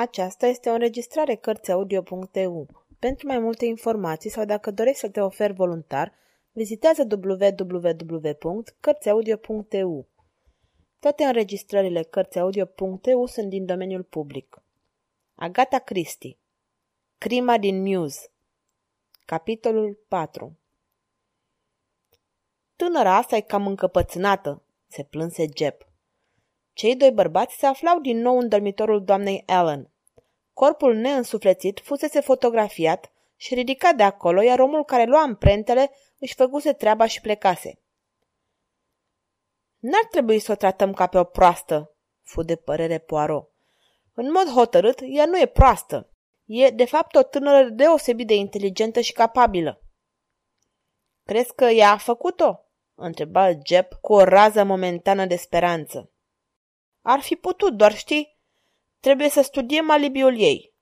Aceasta este o înregistrare Cărțiaudio.eu. Pentru mai multe informații sau dacă dorești să te oferi voluntar, vizitează www.cărțiaudio.eu. Toate înregistrările Cărțiaudio.eu sunt din domeniul public. Agata Christie Crima din Muse Capitolul 4 Tânăra asta e cam încăpățânată, se plânse Jeb. Cei doi bărbați se aflau din nou în dormitorul doamnei Ellen. Corpul neînsuflețit fusese fotografiat și ridicat de acolo, iar omul care lua amprentele își făcuse treaba și plecase. N-ar trebui să o tratăm ca pe o proastă, fu de părere Poirot. În mod hotărât, ea nu e proastă. E, de fapt, o tânără deosebit de inteligentă și capabilă. Crezi că ea a făcut-o? întreba Jeb cu o rază momentană de speranță. Ar fi putut, doar știi, trebuie să studiem alibiul ei.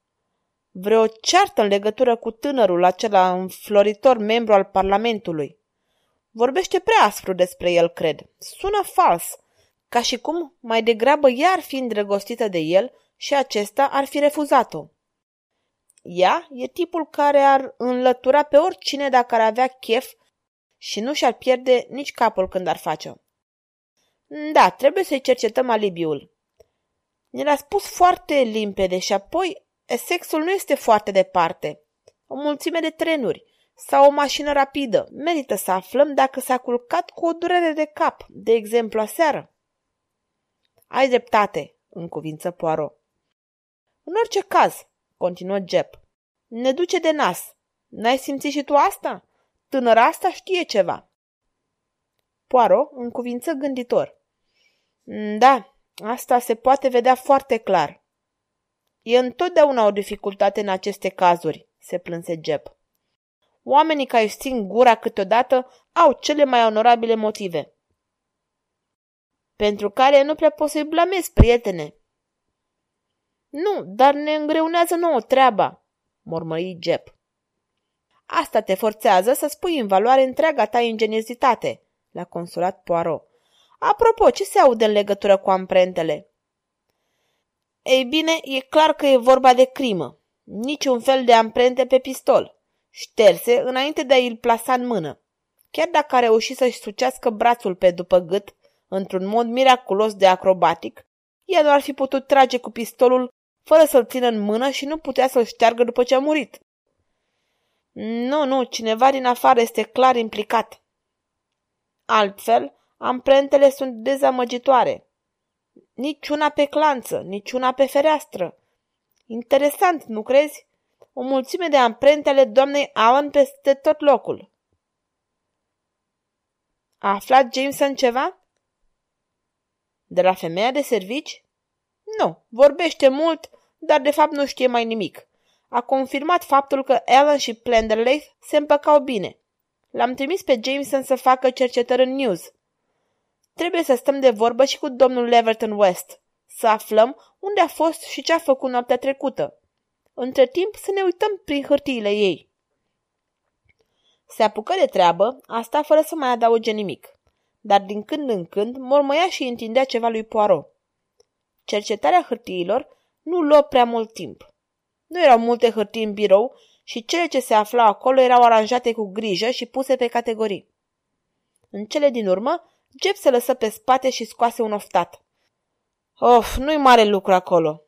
Vreo ceartă în legătură cu tânărul acela înfloritor membru al Parlamentului. Vorbește prea aspru despre el, cred. Sună fals, ca și cum mai degrabă ea ar fi îndrăgostită de el și acesta ar fi refuzat-o. Ea e tipul care ar înlătura pe oricine dacă ar avea chef și nu și-ar pierde nici capul când ar face-o. Da, trebuie să-i cercetăm alibiul. Ne l-a spus foarte limpede și apoi sexul nu este foarte departe. O mulțime de trenuri sau o mașină rapidă. Merită să aflăm dacă s-a culcat cu o durere de cap, de exemplu aseară. Ai dreptate, în cuvință Poirot. În orice caz, continuă Jep, ne duce de nas. N-ai simțit și tu asta? Tânăra asta știe ceva. Poirot, în cuvință gânditor. Mm, da, asta se poate vedea foarte clar. E întotdeauna o dificultate în aceste cazuri, se plânse Jeb. Oamenii care își țin gura câteodată au cele mai onorabile motive. Pentru care nu prea poți să-i blamezi, prietene. Nu, dar ne îngreunează nouă treaba, mormăi Jeb. Asta te forțează să spui în valoare întreaga ta ingeniozitate, l-a consolat Poirot. Apropo, ce se aude în legătură cu amprentele? Ei bine, e clar că e vorba de crimă. Niciun fel de amprente pe pistol. Șterse înainte de a-i plasa în mână. Chiar dacă a reușit să-și sucească brațul pe după gât, într-un mod miraculos de acrobatic, ea nu ar fi putut trage cu pistolul fără să-l țină în mână și nu putea să-l șteargă după ce a murit. Nu, nu, cineva din afară este clar implicat. Altfel, Amprentele sunt dezamăgitoare. Niciuna pe clanță, niciuna pe fereastră. Interesant, nu crezi? O mulțime de amprente ale doamnei Allen peste tot locul. A aflat Jameson ceva? De la femeia de servici? Nu, vorbește mult, dar de fapt nu știe mai nimic. A confirmat faptul că Ellen și Plenderleith se împăcau bine. L-am trimis pe Jameson să facă cercetări în news. Trebuie să stăm de vorbă și cu domnul Leverton West, să aflăm unde a fost și ce a făcut noaptea trecută. Între timp să ne uităm prin hârtiile ei. Se apucă de treabă, asta fără să mai adauge nimic, dar din când în când mormăia și întindea ceva lui Poirot. Cercetarea hârtiilor nu luă prea mult timp. Nu erau multe hârtii în birou și cele ce se aflau acolo erau aranjate cu grijă și puse pe categorii. În cele din urmă, Jeb se lăsă pe spate și scoase un oftat. Of, nu-i mare lucru acolo.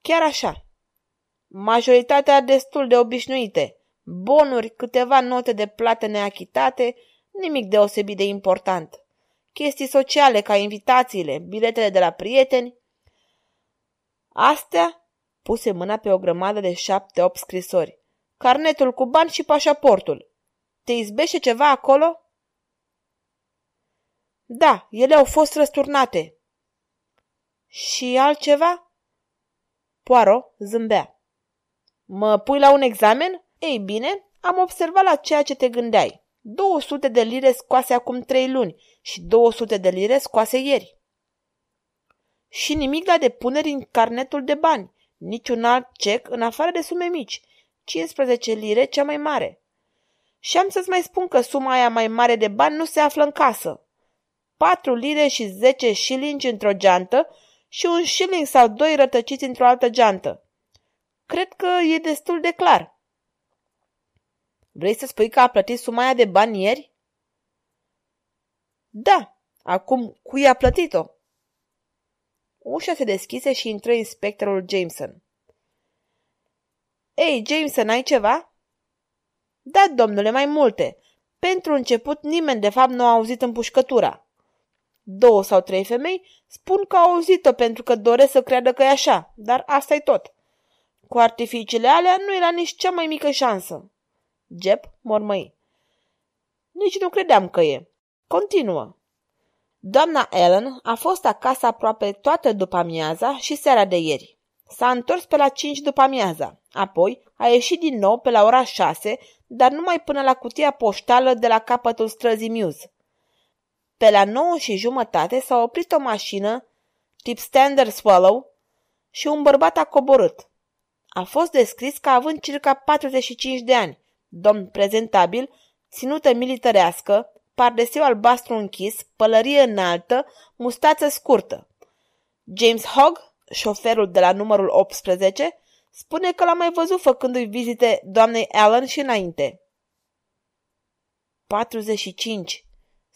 Chiar așa. Majoritatea destul de obișnuite. Bonuri, câteva note de plată neachitate, nimic deosebit de important. Chestii sociale ca invitațiile, biletele de la prieteni. Astea puse mâna pe o grămadă de șapte-opt scrisori. Carnetul cu bani și pașaportul. Te izbește ceva acolo? Da, ele au fost răsturnate. Și altceva? Poaro zâmbea. Mă pui la un examen? Ei bine, am observat la ceea ce te gândeai. 200 de lire scoase acum trei luni și 200 de lire scoase ieri. Și nimic la depuneri în carnetul de bani, niciun alt cec în afară de sume mici, 15 lire cea mai mare. Și am să-ți mai spun că suma aia mai mare de bani nu se află în casă. 4 lire și 10 șilingi într-o geantă și un shilling sau doi rătăciți într-o altă geantă. Cred că e destul de clar. Vrei să spui că a plătit suma aia de bani ieri? Da. Acum, cui a plătit-o? Ușa se deschise și intră inspectorul Jameson. Ei, Jameson, ai ceva? Da, domnule, mai multe. Pentru început, nimeni de fapt nu a auzit împușcătura. Două sau trei femei spun că au auzit-o pentru că doresc să creadă că e așa, dar asta e tot. Cu artificiile alea nu era nici cea mai mică șansă. Jeb mormăi. Nici nu credeam că e. Continuă. Doamna Ellen a fost acasă aproape toată după amiaza și seara de ieri. S-a întors pe la 5 după amiaza. Apoi a ieșit din nou pe la ora 6, dar numai până la cutia poștală de la capătul străzii Muse. Pe la 9 și jumătate s-a oprit o mașină, tip Standard Swallow, și un bărbat a coborât. A fost descris ca având circa 45 de ani, domn prezentabil, ținută militărească, pardesiu albastru închis, pălărie înaltă, mustață scurtă. James Hogg, șoferul de la numărul 18, spune că l-a mai văzut făcându-i vizite doamnei Allen și înainte. 45,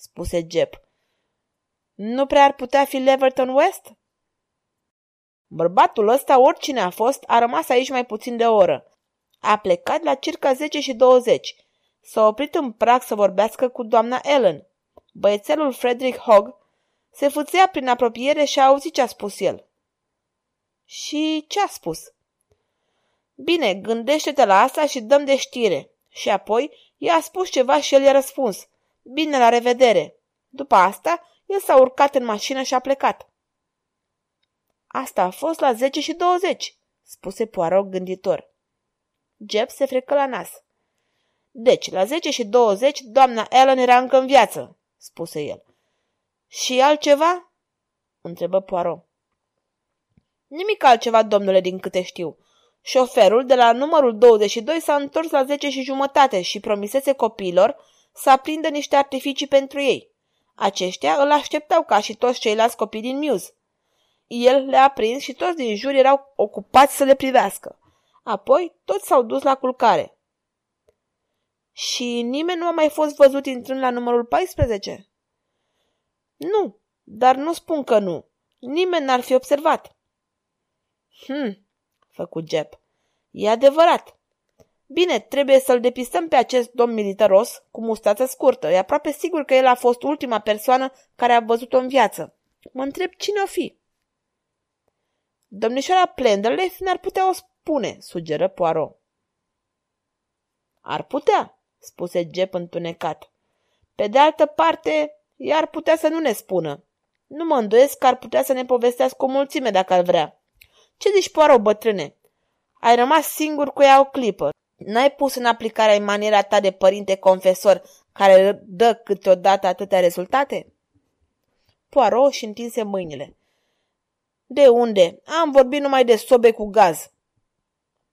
spuse Jep. Nu prea ar putea fi Leverton West? Bărbatul ăsta, oricine a fost, a rămas aici mai puțin de o oră. A plecat la circa 10 și 20 S-a oprit în prag să vorbească cu doamna Ellen. Băiețelul Frederick Hogg se fuțea prin apropiere și a auzit ce a spus el. Și ce a spus? Bine, gândește-te la asta și dăm de știre. Și apoi i-a spus ceva și el i-a răspuns. Bine, la revedere. După asta, el s-a urcat în mașină și a plecat. Asta a fost la 10 și 20, spuse Poirot gânditor. Jeb se frecă la nas. Deci, la 10 și 20, doamna Ellen era încă în viață, spuse el. Și altceva? întrebă Poirot. Nimic altceva, domnule, din câte știu. Șoferul de la numărul 22 s-a întors la 10 și jumătate și promisese copiilor să aprindă niște artificii pentru ei. Aceștia îl așteptau ca și toți ceilalți copii din Muse. El le-a prins și toți din jur erau ocupați să le privească. Apoi toți s-au dus la culcare. Și nimeni nu a mai fost văzut intrând la numărul 14? Nu, dar nu spun că nu. Nimeni n-ar fi observat. Hm, făcut Jep. E adevărat. Bine, trebuie să-l depistăm pe acest domn militaros cu mustață scurtă. E aproape sigur că el a fost ultima persoană care a văzut-o în viață. Mă întreb cine o fi. Domnișoara Plenderleif ne-ar putea o spune, sugeră Poirot. Ar putea, spuse Jep întunecat. Pe de altă parte, i-ar putea să nu ne spună. Nu mă îndoiesc că ar putea să ne povestească o mulțime dacă ar vrea. Ce zici, poară, bătrâne? Ai rămas singur cu ea o clipă. N-ai pus în aplicare maniera ta de părinte confesor care dă câteodată atâtea rezultate? Poirot și întinse mâinile. De unde? Am vorbit numai de sobe cu gaz.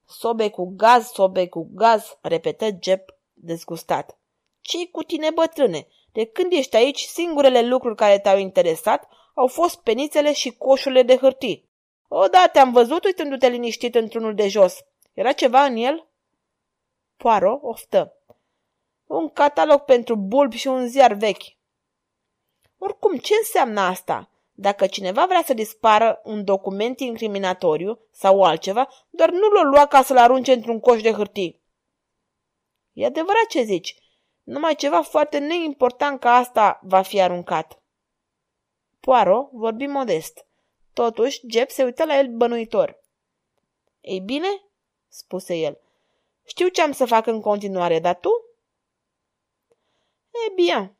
Sobe cu gaz, sobe cu gaz, repetă Jep dezgustat. ce cu tine, bătrâne? De când ești aici, singurele lucruri care te-au interesat au fost penițele și coșurile de hârtii. Odată te-am văzut uitându-te liniștit într-unul de jos. Era ceva în el? Poaro oftă. Un catalog pentru bulbi și un ziar vechi. Oricum, ce înseamnă asta? Dacă cineva vrea să dispară un document incriminatoriu sau altceva, doar nu l-o lua ca să-l arunce într-un coș de hârtii. E adevărat ce zici. Numai ceva foarte neimportant ca asta va fi aruncat. Poaro vorbi modest. Totuși, Jeb se uită la el bănuitor. Ei bine, spuse el, știu ce am să fac în continuare, dar tu? E bine,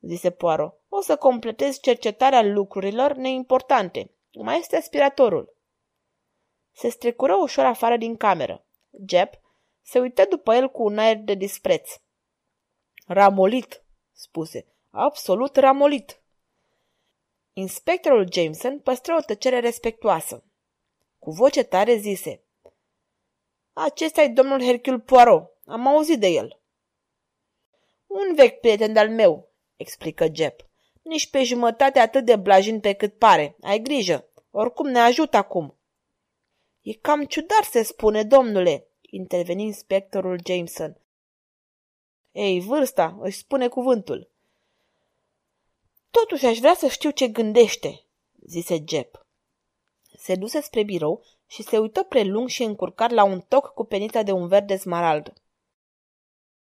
zise Poaro, o să completez cercetarea lucrurilor neimportante. Mai este aspiratorul. Se strecură ușor afară din cameră. Jeb se uită după el cu un aer de dispreț. Ramolit, spuse. Absolut ramolit. Inspectorul Jameson păstră o tăcere respectuoasă. Cu voce tare zise. Acesta e domnul Hercule Poirot. Am auzit de el. Un vechi prieten de-al meu, explică Jep. Nici pe jumătate atât de blajin pe cât pare. Ai grijă. Oricum ne ajută acum. E cam ciudat se spune, domnule, interveni inspectorul Jameson. Ei, vârsta își spune cuvântul. Totuși aș vrea să știu ce gândește, zise Jep. Se duse spre birou și se uită prelung și încurcat la un toc cu penița de un verde smarald.